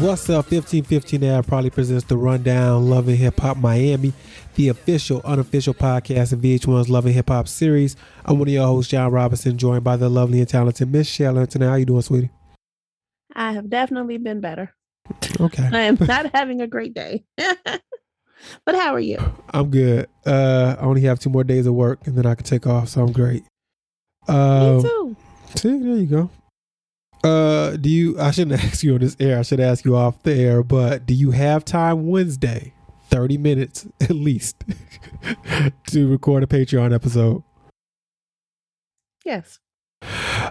What's up? 1515 Ave probably presents the Rundown Love & Hip Hop Miami, the official, unofficial podcast of VH1's Love & Hip Hop series. I'm one of your hosts, John Robinson, joined by the lovely and talented Miss Shell Tonight, How you doing, sweetie? I have definitely been better. Okay. I am not having a great day. but how are you? I'm good. Uh, I only have two more days of work and then I can take off, so I'm great. Uh, Me too. See, there you go. Uh, do you? I shouldn't ask you on this air. I should ask you off the air. But do you have time Wednesday, thirty minutes at least, to record a Patreon episode? Yes.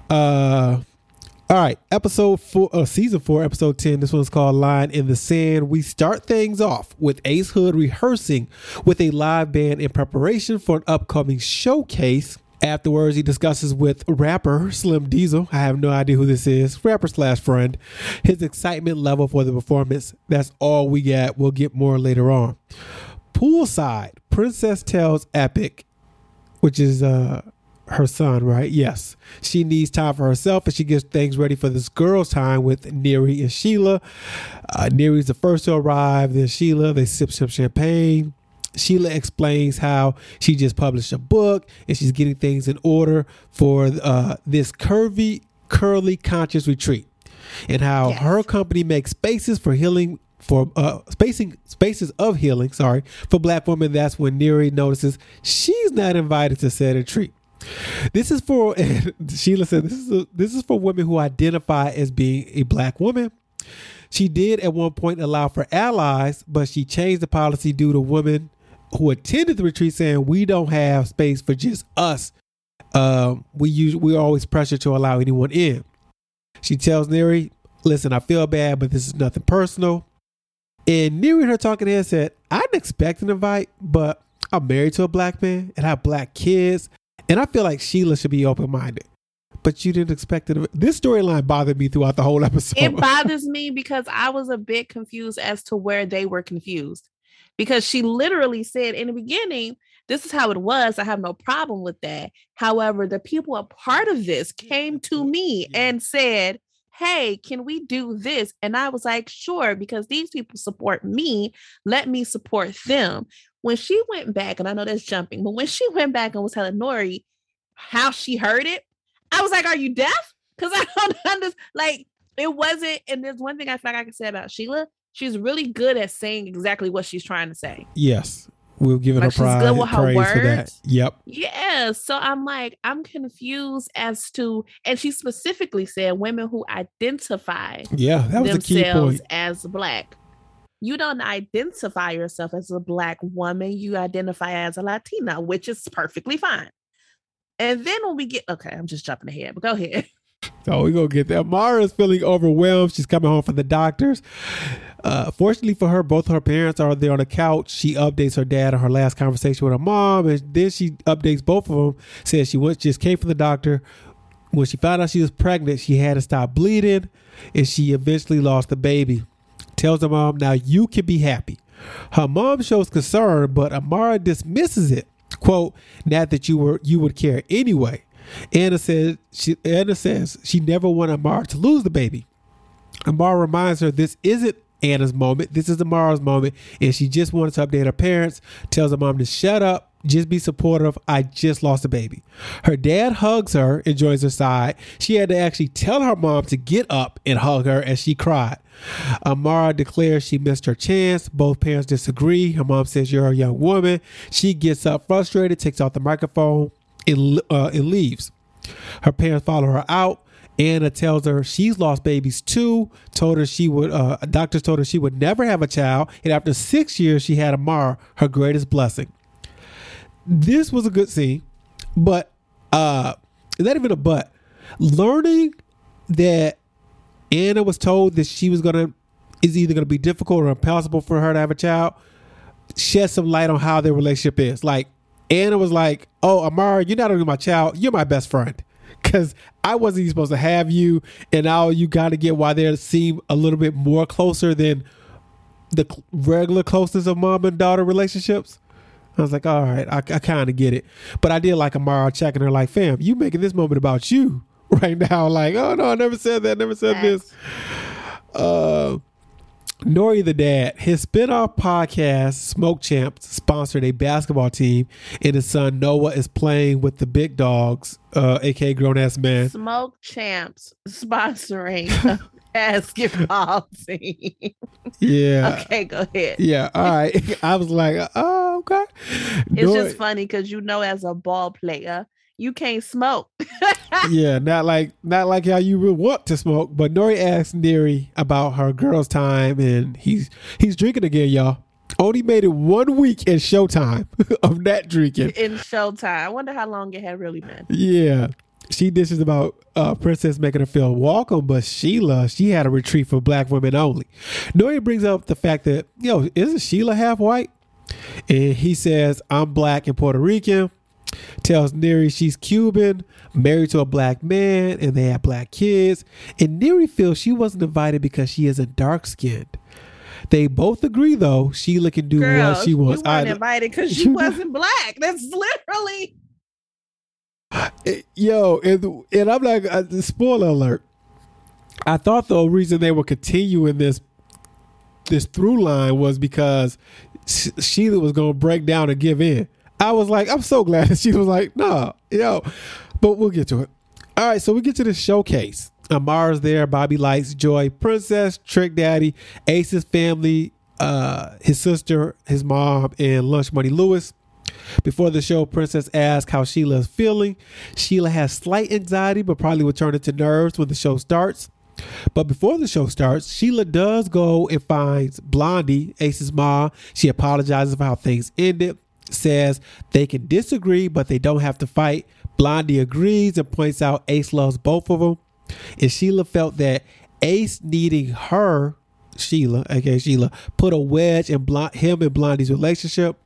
Uh, all right. Episode four, uh, season four, episode ten. This one's called "Line in the Sand." We start things off with Ace Hood rehearsing with a live band in preparation for an upcoming showcase. Afterwards, he discusses with rapper Slim Diesel. I have no idea who this is. Rapper slash friend. His excitement level for the performance. That's all we got. We'll get more later on. Poolside, Princess tells Epic, which is uh her son, right? Yes. She needs time for herself and she gets things ready for this girl's time with Neri and Shelah. Uh, Neri's the first to arrive, then Shelah. They sip some champagne. Shelah explains how she just published a book and she's getting things in order for uh, this curvy, curly conscious retreat, and how Yes. her company makes spaces for healing for uh spacing spaces of healing sorry for black women. That's when Neri notices she's not invited to said retreat. This is for and Shelah said this is a, this is for women who identify as being a black woman. She did at one point allow for allies, but she changed the policy due to women who attended the retreat saying we don't have space for just us. Um, we use we always pressure to allow anyone in. She tells Neri, "Listen, I feel bad, but this is nothing personal." And Neri, her talking head, said, "I didn't expect an invite, but I'm married to a black man and have black kids, and I feel like Shelah should be open minded." But you didn't expect it. This storyline bothered me throughout the whole episode. It bothers me because I was a bit confused as to where they were confused. Because she literally said in the beginning, this is how it was. I have no problem with that. However, the people a part of this came to me and said, Hey, can we do this? And I was like, Sure, because these people support me. Let me support them. When she went back, and I know that's jumping, but when she went back and was telling Nori how she heard it, I was like, Are you deaf? Because I don't understand. Like, it wasn't. And there's one thing I feel like I can say about Shelah. She's really good at saying exactly what she's trying to say. Yes, we'll give it Like, a she's good with her praise for that. Yep. Yeah. So I'm like, I'm confused as to, and she specifically said women who identify Yeah, that was a key themselves point. as black. You don't identify yourself as a black woman. You identify as a Latina, which is perfectly fine. And then when we get okay, I'm just jumping ahead, but go ahead. So we're gonna get there. Mara is feeling overwhelmed. She's coming home from the doctors. Uh, fortunately for her, both her parents are there on the couch. She updates her dad on her last conversation with her mom, and then she updates both of them. Says she went, just came from the doctor. When she found out she was pregnant, she had to stop bleeding, and she eventually lost the baby. Tells her mom, "Now you can be happy." Her mom shows concern, but Amara dismisses it. Quote, "Not that you were you would care anyway." Anna says she Anna says she never wanted Amara to lose the baby. Amara reminds her this isn't Anna's moment. This is Amara's moment, and she just wanted to update her parents. Tells her mom to shut up, just be supportive. I just lost a baby. Her dad hugs her and joins her side. She had to actually tell her mom to get up and hug her as she cried. Amara declares she missed her chance. Both parents disagree. Her mom says you're a young woman. She gets up frustrated, takes off the microphone, and, uh, and leaves. Her parents follow her out. Anna tells her she's lost babies too. Told her she would. Uh, doctors told her she would never have a child, and after six years, she had Amara, her greatest blessing. This was a good scene, but uh, is that even a but? Learning that Anna was told that she was gonna is either gonna be difficult or impossible for her to have a child shed some light on how their relationship is. Like Anna was like, "Oh, Amara, you're not only my child, you're my best friend." Because I wasn't even supposed to have you, and now you got to get why they seem a little bit more closer than the regular closeness of mom and daughter relationships. I was like, all right, I, I kind of get it. But I did like Amara checking her, like, fam, you making this moment about you right now. Like, oh no, I never said that, never said this. Uh, Nori the dad, his spinoff podcast, Smoke Champs, sponsored a basketball team, and his son Noah is playing with the big dogs, uh, aka grown ass man. Smoke Champs sponsoring a basketball team. Yeah. Okay, go ahead. Yeah. All right. I was like, oh, okay. It's Nori- just funny because you know, as a ball player, you can't smoke. yeah, not like not like how you would want to smoke. But Nori asked Neri about her girl's time, and he's he's drinking again, y'all. Only made it one week in Showtime of that drinking. in Showtime. I wonder how long it had really been. Yeah. She dishes about uh, Princess making her feel welcome, but Shelah, she had a retreat for black women only. Nori brings up the fact that, yo, isn't Shelah half white? And he says, I'm black and Puerto Rican. Tells Neri she's Cuban, married to a black man, and they have black kids. And Neri feels she wasn't invited because she isn't dark skinned. They both agree, though, Shelah can do Girl, what she wants. you weren't I- invited because you You- wasn't black. That's literally Yo, and, and I'm like, uh, spoiler alert. I thought the reason they were continuing this this through line was because Shelah was going to break down and give in. I was like, I'm so glad she was like, no, yo, but we'll get to it. All right, so we get to the showcase. Amara's there, Bobby Lytes, Joy, Princess, Trick Daddy, Ace's family, uh, his sister, his mom, and Lunch Money Lewis. Before the show, Princess asks how Shelah is feeling. Shelah has slight anxiety, but probably will turn into nerves when the show starts. But before the show starts, Shelah does go and finds Blondie, Ace's mom. She apologizes for how things ended, says they can disagree, but they don't have to fight. Blondie agrees and points out Ace loves both of them. And Shelah felt that Ace needing her, Shelah, okay, Shelah, put a wedge in Blond- him and Blondie's relationship.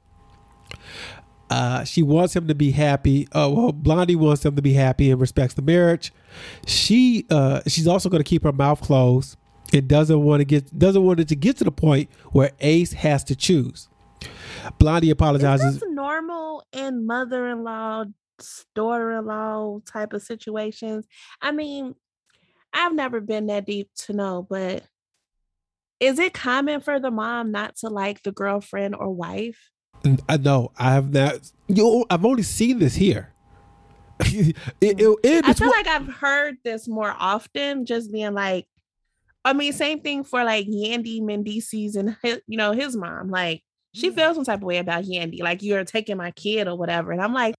Uh, she wants him to be happy. Uh, well, Blondie wants him to be happy and respects the marriage. She uh, she's also going to keep her mouth closed and doesn't want to get doesn't want it to get to the point where Ace has to choose. Blondie is apologizes. this normal in mother-in-law, daughter-in-law type of situations? I mean, I've never been that deep to know, but is it common for the mom not to like the girlfriend or wife? I know I have not. You, I've only seen this here. it, mm. it, it- I feel what- like I've heard this more often, just being like, I mean, same thing for like Yandy Mendeecees and his, you know his mom. Like she Mm. feels some type of way about Yandy, like you're taking my kid or whatever. And I'm like,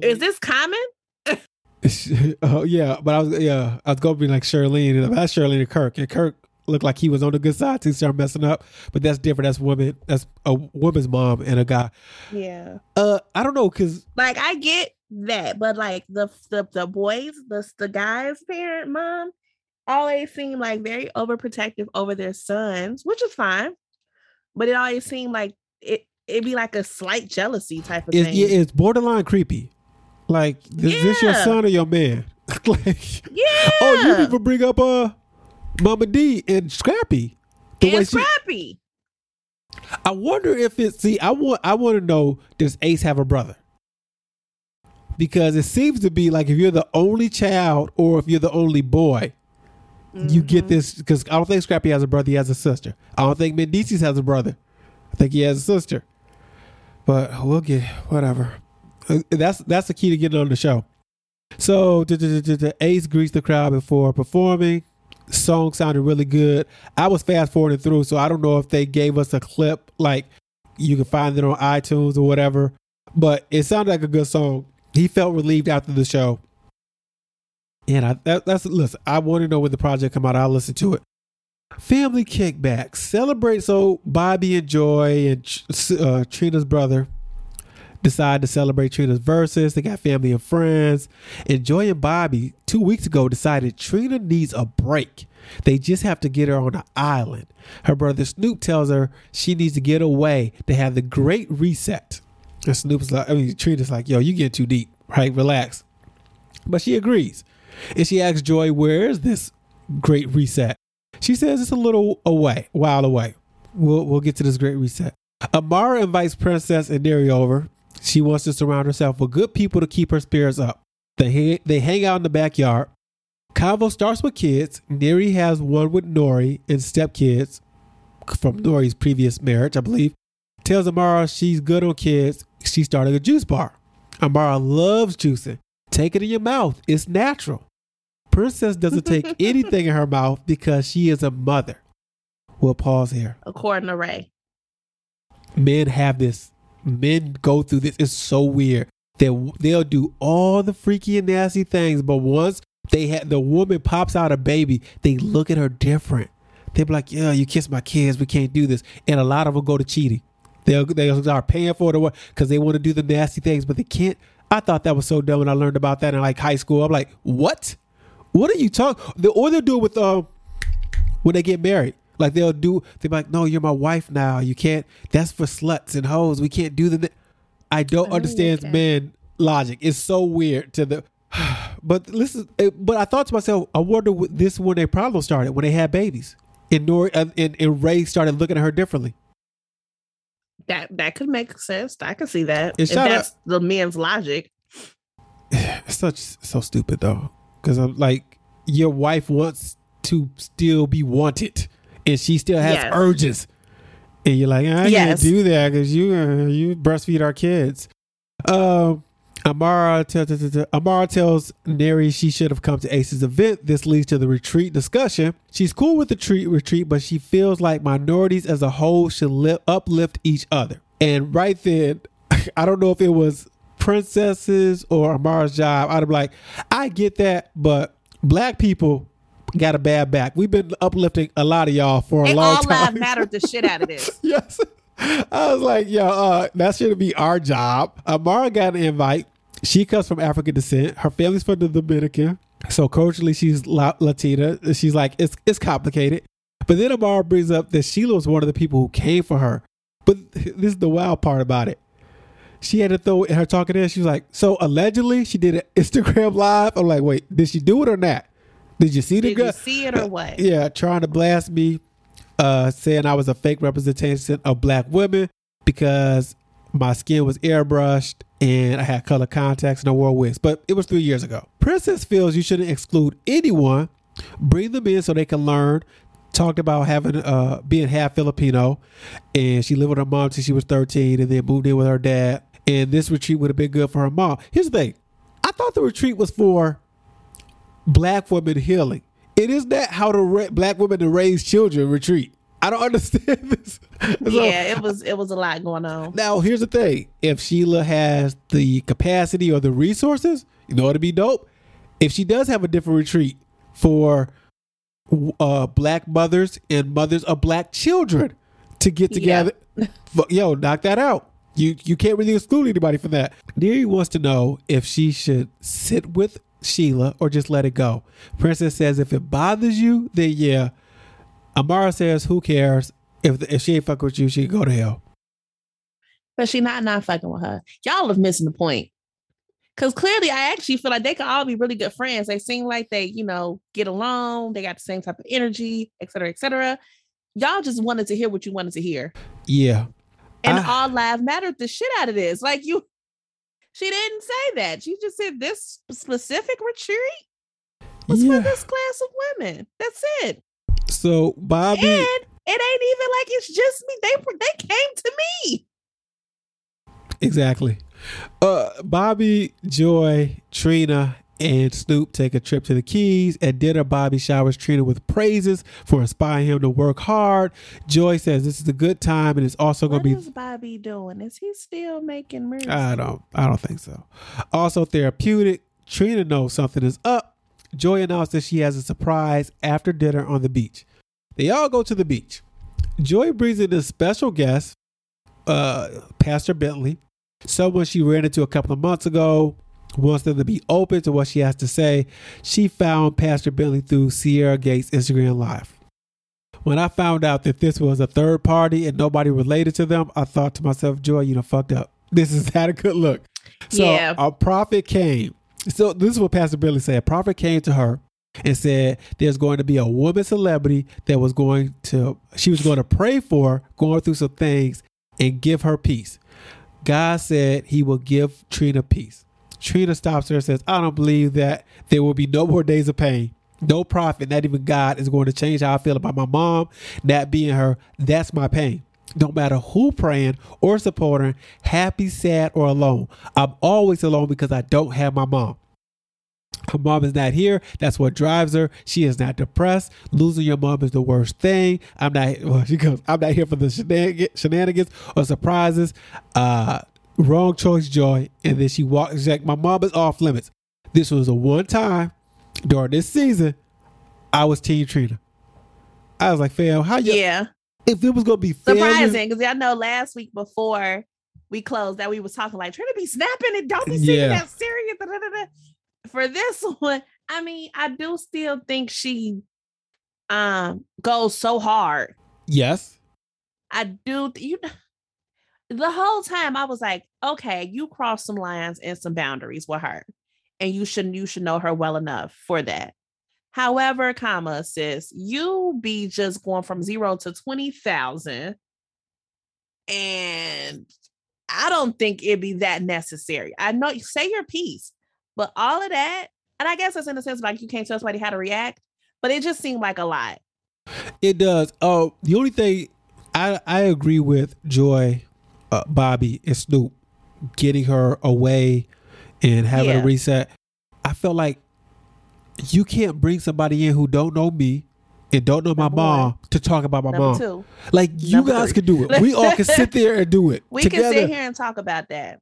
is this common? oh yeah, but I was yeah, I was gonna be like Shirleen, and that's Shirleen and Kirk, and Kirk looked like he was on the good side to start messing up, but that's different. That's woman, that's a woman's mom and a guy. Yeah, Uh, I don't know, cause like I get that, but like the the the boys, the the guys' parent mom, always seem like very overprotective over their sons, which is fine. But it always seemed like it it'd be like a slight jealousy type of it's thing. yeah, it's borderline creepy. Like, is this your son or your man? like, yeah. oh, you didn't even bring up uh, Momma Dee and Scrappy. The way and she, scrappy. I wonder if it's see. I want. I want to know. Does Ace have a brother? Because it seems to be like if you're the only child or if you're the only boy, you get Mhm. this. Because I don't think Scrappy has a brother. He has a sister. I don't think Mendeecees has a brother. I think he has a sister. But we'll get whatever. Uh, That's that's the key to getting on the show. So Ace greets the crowd before performing. Song sounded really good. I was fast forwarding through, so I don't know if they gave us a clip like you can find it on iTunes or whatever. But it sounded like a good song. He felt relieved after the show. And I that, that's listen. I want to know when the project come out. I'll listen to it. Family kickback celebrate. So Bobby and Joy and uh, Trina's brother decide to celebrate Trina's verses. They got family and friends. And Joy and Bobby two weeks ago decided Trina needs a break. They just have to get her on an island. Her brother Snoop tells her she needs to get away to have the great reset. And Snoop's like, I mean, Trina's like, yo, you get too deep, right? Relax. But she agrees. And she asks Joy, where is this great reset? She says it's a little away, while away. We'll, we'll get to this great reset. Amara invites Princess and Neri over. She wants to surround herself with good people to keep her spirits up. They they hang out in the backyard. Convo starts with kids. Neri has one with Nori and stepkids. from Nori's previous marriage, I believe, tells Amara she's good on kids. She started a juice bar. Amara loves juicing. Take it in your mouth. It's natural. Princess doesn't take anything in her mouth because she is a mother. We'll pause here. According to Ray. Men have this. Men go through this. It's so weird. They they'll do all the freaky and nasty things, but once they had the woman pops out a baby, they look at her different. They be like, "Yeah, you kiss my kids. We can't do this." And a lot of them go to cheating. They'll they are paying for it because they want to do the nasty things, but they can't. I thought that was so dumb when I learned about that in like high school. I'm like, what? What are you talking? Or they'll do it with um when they get married. Like they'll do, they're like, no, you're my wife now. You can't. That's for sluts and hoes. We can't do the. I don't oh, understand men logic. It's so weird to the. But listen, but I thought to myself, I wonder what this when their problem started when they had babies, and Nori and, and, and Ray started looking at her differently. That that could make sense. I can see that. if that's out, the man's logic. It's such so stupid though, because I'm like, your wife wants to still be wanted and she still has yes. urges. And you're like, I yes. can't do that because you uh, you breastfeed our kids. Um, Amara, t- t- t- Amara tells Neri she should have come to Ace's event. This leads to the retreat discussion. She's cool with the treat retreat, but she feels like minorities as a whole should li- uplift each other. And right then, I don't know if it was princesses or Amara's job. I'd be like, I get that, but black people got a bad back. We've been uplifting a lot of y'all for a long all time. All mattered the shit out of this. yes. I was like, yo, uh, that should be our job. Amara got an invite. She comes from African descent. Her family's from the Dominican. So culturally, she's Latina. She's like, it's it's complicated. But then Amara brings up that Shelah was one of the people who came for her. But this is the wild part about it. She had to throw in her talking there. She was like, so allegedly she did an Instagram live. I'm like, wait, did she do it or not? Did you see the Did girl? you see it or what? yeah, trying to blast me, uh, saying I was a fake representation of black women because my skin was airbrushed and I had color contacts and I wore wigs. But it was three years ago. Princess feels you shouldn't exclude anyone. Bring them in so they can learn. Talked about having uh being half Filipino, and she lived with her mom till she was thirteen, and then moved in with her dad. And this retreat would have been good for her mom. Here's the thing: I thought the retreat was for black women healing. It is that how to ra- black women to raise children retreat. I don't understand this. so, yeah, it was it was a lot going on. Now here's the thing: if Shelah has the capacity or the resources, you know it'd be dope. If she does have a different retreat for uh, black mothers and mothers of black children to get together, yeah. yo, knock that out. You you can't really exclude anybody from that. Neri wants to know if she should sit with Shelah or just let it go. Princess says if it bothers you, then yeah. Amara says who cares if if she ain't fucking with you, she can go to hell. But she not not fucking with her. Y'all are missing the point. Cause clearly, I actually feel like they can all be really good friends. They seem like they, you know, get along. They got the same type of energy, et cetera, et cetera. Y'all just wanted to hear what you wanted to hear. Yeah. And I, all live mattered the shit out of this. Like you, she didn't say that. She just said this specific retreat was yeah. for this class of women. That's it. So Bobby, and it ain't even like it's just me. They they came to me. Exactly. Uh, Bobby, Joy, Trina, and Snoop take a trip to the Keys. At dinner, Bobby showers Trina with praises for inspiring him to work hard. Joy says this is a good time and it's also going to be. What is Bobby doing? Is he still making moves? I don't. I don't think so. Also therapeutic. Trina knows something is up. Joy announced that she has a surprise after dinner on the beach. They all go to the beach. Joy brings in a special guest, uh, Pastor Bentley, someone she ran into a couple of months ago wants them to be open to what she has to say. She found Pastor Bentley through Sierra Gates Instagram Live. When I found out that this was a third party and nobody related to them, I thought to myself, Joy, you know, fucked up. This is not a good look. So yeah. a prophet came. So this is what Pastor Bentley said. A prophet came to her and said there's going to be a woman celebrity that was going to she was going to pray for going through some things and give her peace. God said he will give Trina peace. Trina stops her and says, I don't believe that there will be no more days of pain. No prophet, not even God, is going to change how I feel about my mom not being her. That's my pain. No matter who praying or supporting, happy, sad, or alone, I'm always alone because I don't have my mom. Her mom is not here. That's what drives her. She is not depressed. Losing your mom is the worst thing. I'm not. Well, she goes. I'm not here for the shenanigans or surprises. Uh, wrong choice, joy. And then she walked like, my mom is off limits. This was a one time during this season. I was Team Trina. I was like, fam, how you? Yeah. If it was gonna be surprising, because I know last week before we closed that we was talking like Trina be snapping and don't be singing yeah. that serious. Da, da, da, For this one, I mean, I do still think she um goes so hard. Yes. I do. You the whole time I was like, okay, you crossed some lines and some boundaries with her, and you should you should know her well enough for that. However, comma sis, you be just going from zero to twenty thousand, and I don't think it'd be that necessary. I know you say your piece, but all of that, and I guess it's in a sense like you can't tell somebody how to react, but it just seemed like a lot. It does. Oh, the only thing I I agree with Joy uh, Bobby and Snoop getting her away and having yeah. a reset. I felt like you can't bring somebody in who don't know me and don't know my Number mom one. to talk about my Number mom. Two. Like you Number guys three. can do it. We all can sit there and do it. We together. can sit here and talk about that.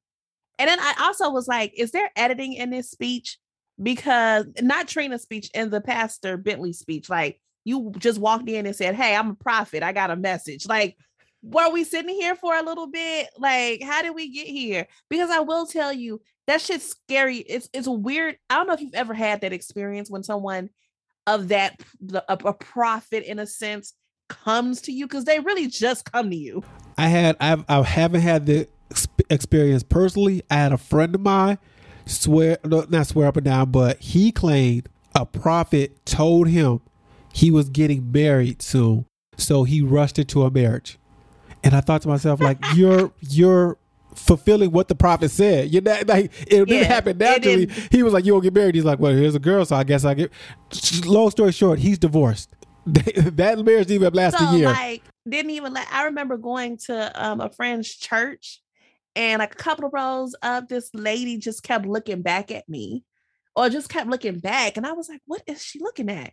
And then I also was like, is there editing in this speech? Because not Trina's speech and the pastor Bentley speech, like you just walked in and said, Hey, I'm a prophet. I got a message. Like were we sitting here for a little bit? Like, how did we get here? Because I will tell you, that shit's scary. It's it's weird. I don't know if you've ever had that experience when someone of that a, a prophet in a sense comes to you because they really just come to you. I had I've, I haven't had the experience personally. I had a friend of mine swear not swear up and down, but he claimed a prophet told him he was getting married soon, so he rushed into a marriage. And I thought to myself, like, you're you're fulfilling what the prophet said. You know, like it yeah, didn't happen naturally. Didn't. He was like, "You will get married." He's like, "Well, here's a girl, so I guess I get." Long story short, he's divorced. that marriage didn't even last so, a year. Like, didn't even. let. I remember going to um, a friend's church, and like a couple of rows up, this lady just kept looking back at me, or just kept looking back, and I was like, "What is she looking at?"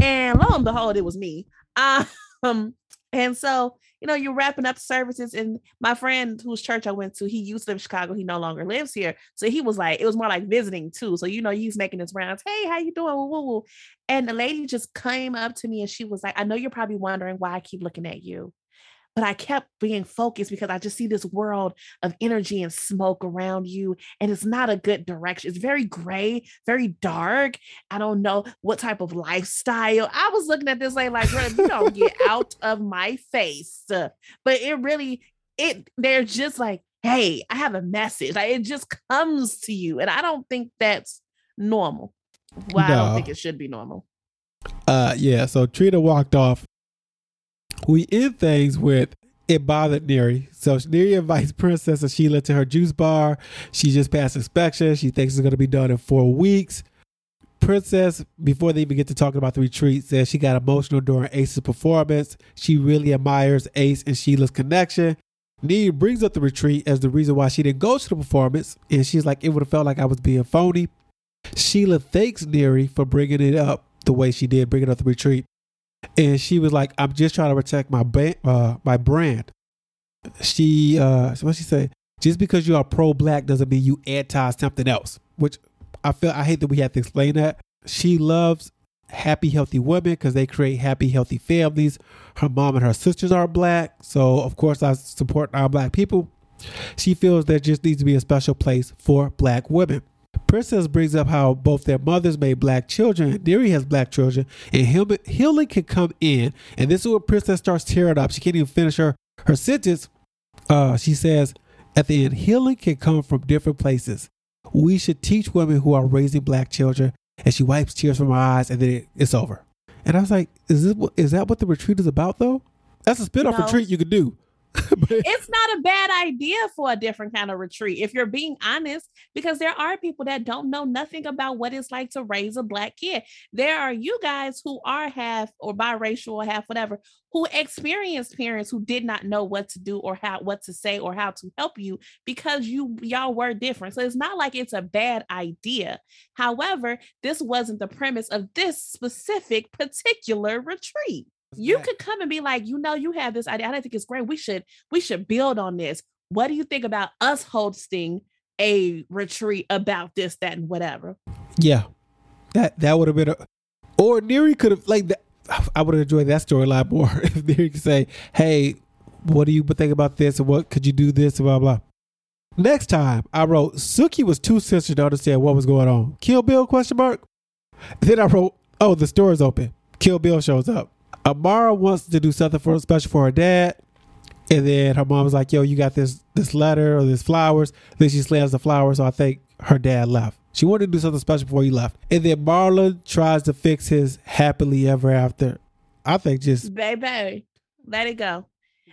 And lo and behold, it was me. Um, and so, you know, you're wrapping up services. And my friend whose church I went to, he used to live in Chicago. He no longer lives here. So he was like, it was more like visiting too. So, you know, he's making his rounds. Hey, how you doing? Woo, woo. And the lady just came up to me and she was like, I know you're probably wondering why I keep looking at you but I kept being focused because I just see this world of energy and smoke around you. And it's not a good direction. It's very gray, very dark. I don't know what type of lifestyle. I was looking at this like, like, you don't get out of my face. But it really, it, they're just like, hey, I have a message. Like it just comes to you. And I don't think that's normal. Well, no. I don't think it should be normal. Uh yeah, so Trina walked off we end things with it bothered Neri. So Neri invites Princess and Shelah to her juice bar. She just passed inspection. She thinks it's going to be done in four weeks. Princess, before they even get to talking about the retreat, says she got emotional during Ace's performance. She really admires Ace and Shelah's connection. Neri brings up the retreat as the reason why she didn't go to the performance, and she's like, it would have felt like I was being phony. Shelah thanks Neri for bringing it up the way she did, bringing up the retreat and she was like, "I'm just trying to protect my ba- uh, my brand." She uh, what she say? Just because you are pro black doesn't mean you anti something else. Which I feel I hate that we have to explain that. She loves happy, healthy women because they create happy, healthy families. Her mom and her sisters are black, so of course I support our black people. She feels there just needs to be a special place for black women. Princess brings up how both their mothers made black children. Neri has black children, and healing can come in. And this is where Princess starts tearing up. She can't even finish her her sentence. Uh, she says at the end, healing can come from different places. We should teach women who are raising black children. And she wipes tears from her eyes, and then it's over. And I was like, is this is that what the retreat is about though? That's a spinoff no. retreat you could do. it's not a bad idea for a different kind of retreat if you're being honest because there are people that don't know nothing about what it's like to raise a black kid. There are you guys who are half or biracial or half whatever who experienced parents who did not know what to do or how what to say or how to help you because you y'all were different. So it's not like it's a bad idea. However this wasn't the premise of this specific particular retreat you could come and be like, you know, you have this idea. I think it's great. We should we should build on this. What do you think about us hosting a retreat about this, that, and whatever? Yeah, that that would have been a, or Neri could have like that. I would have enjoyed that story a lot more if Neri could say, "Hey, what do you think about this? And what could you do this? And blah blah." Next time, I wrote Suki was too sensitive to understand what was going on. Kill Bill? Question mark. Then I wrote, "Oh, the store is open. Kill Bill shows up." Amara wants to do something for special for her dad. And then her mom was like, yo, you got this this letter or this flowers. Then she slams the flowers. So I think her dad left. She wanted to do something special before he left. And then Marlon tries to fix his happily ever after. I think just baby, let it go.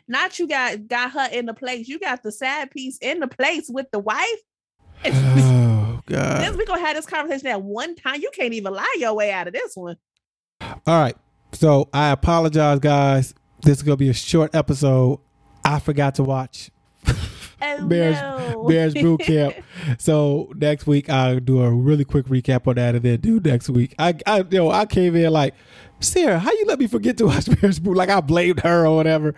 Not you got got her in the place. You got the sad piece in the place with the wife. oh God. Then we gonna have this conversation at one time. You can't even lie your way out of this one. All right. So I apologize, guys. This is gonna be a short episode. I forgot to watch oh, Bears no. Bears boot camp. so next week I'll do a really quick recap on that, and then do next week. I, I, you know, I came in like, Sarah, how you let me forget to watch Bears boot? Like I blamed her or whatever,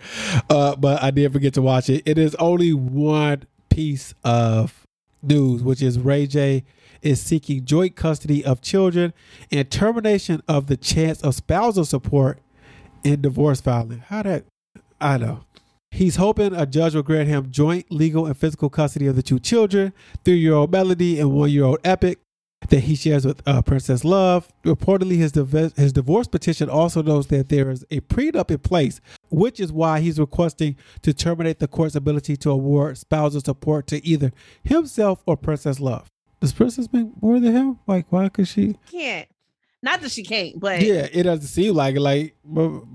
uh, but I did forget to watch it. It is only one piece of news, which is Ray J is seeking joint custody of children and termination of the chance of spousal support in divorce filing. How that? I know. He's hoping a judge will grant him joint legal and physical custody of the two children, three year old Melody and one year old Epic, that he shares with uh, Princess Love. Reportedly, his, div- his divorce petition also notes that there is a prenup in place, which is why he's requesting to terminate the court's ability to award spousal support to either himself or Princess Love. Does Princess make more than him? Like, why could she? Can't. Not that she can't, but Yeah, it doesn't seem like it. Like,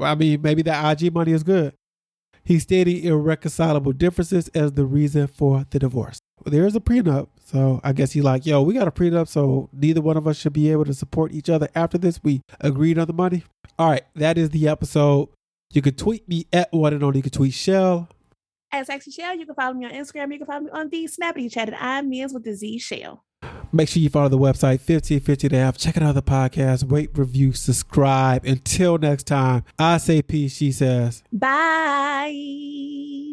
I mean, maybe that IG money is good. He stated irreconcilable differences as the reason for the divorce. There is a prenup, so I guess he's like, yo, we got a prenup, so neither one of us should be able to support each other after this. We agreed on the money. All right, that is the episode. You can tweet me at one and only. You can tweet Shell. as Sexy Shell, you can follow me on Instagram. You can follow me on the Snappy Chat at I'm Men's with the Z Shell. Make sure you follow the website 1550 to have. Check out other podcasts. Rate, review, subscribe. Until next time, I say peace. She says. Bye.